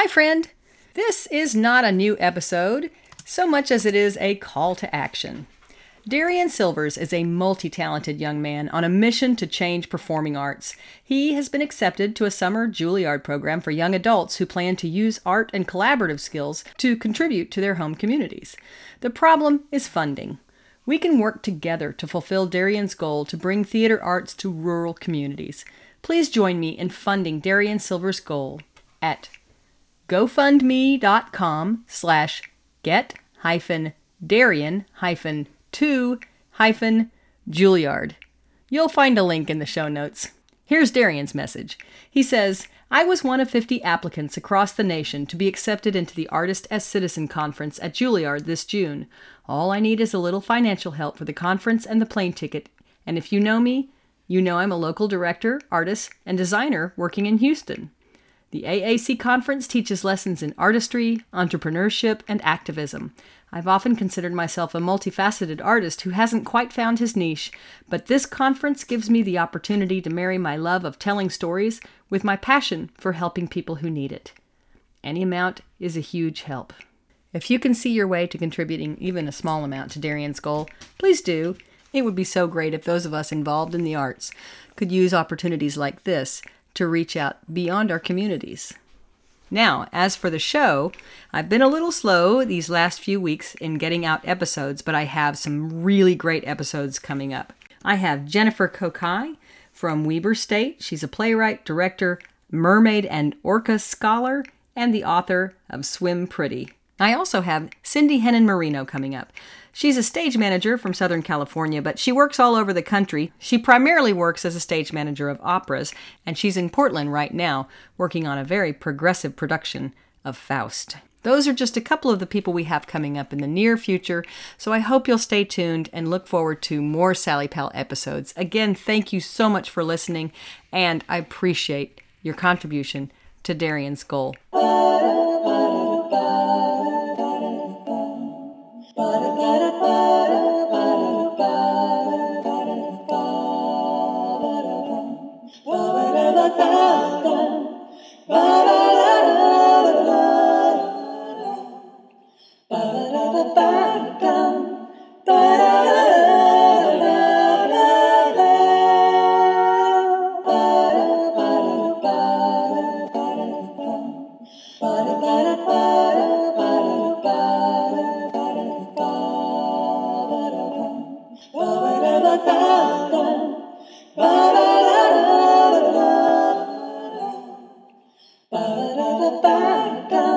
Hi, friend. This is not a new episode so much as it is a call to action. Darian Silvers is a multi talented young man on a mission to change performing arts. He has been accepted to a summer Juilliard program for young adults who plan to use art and collaborative skills to contribute to their home communities. The problem is funding. We can work together to fulfill Darian's goal to bring theater arts to rural communities. Please join me in funding Darian Silver's goal at gofundme.com slash get hyphen Darian hyphen to hyphen Juilliard. You'll find a link in the show notes. Here's Darian's message. He says, I was one of 50 applicants across the nation to be accepted into the Artist as Citizen Conference at Juilliard this June. All I need is a little financial help for the conference and the plane ticket. And if you know me, you know I'm a local director, artist, and designer working in Houston. The AAC conference teaches lessons in artistry, entrepreneurship, and activism. I've often considered myself a multifaceted artist who hasn't quite found his niche, but this conference gives me the opportunity to marry my love of telling stories with my passion for helping people who need it. Any amount is a huge help. If you can see your way to contributing even a small amount to Darian's goal, please do. It would be so great if those of us involved in the arts could use opportunities like this to reach out beyond our communities. Now, as for the show, I've been a little slow these last few weeks in getting out episodes, but I have some really great episodes coming up. I have Jennifer Kokai from Weber State. She's a playwright, director, mermaid and orca scholar, and the author of Swim Pretty. I also have Cindy Hennen Marino coming up. She's a stage manager from Southern California, but she works all over the country. She primarily works as a stage manager of operas, and she's in Portland right now working on a very progressive production of Faust. Those are just a couple of the people we have coming up in the near future, so I hope you'll stay tuned and look forward to more Sally Pal episodes. Again, thank you so much for listening, and I appreciate your contribution to Darian's goal. Ba-da-da-ba-da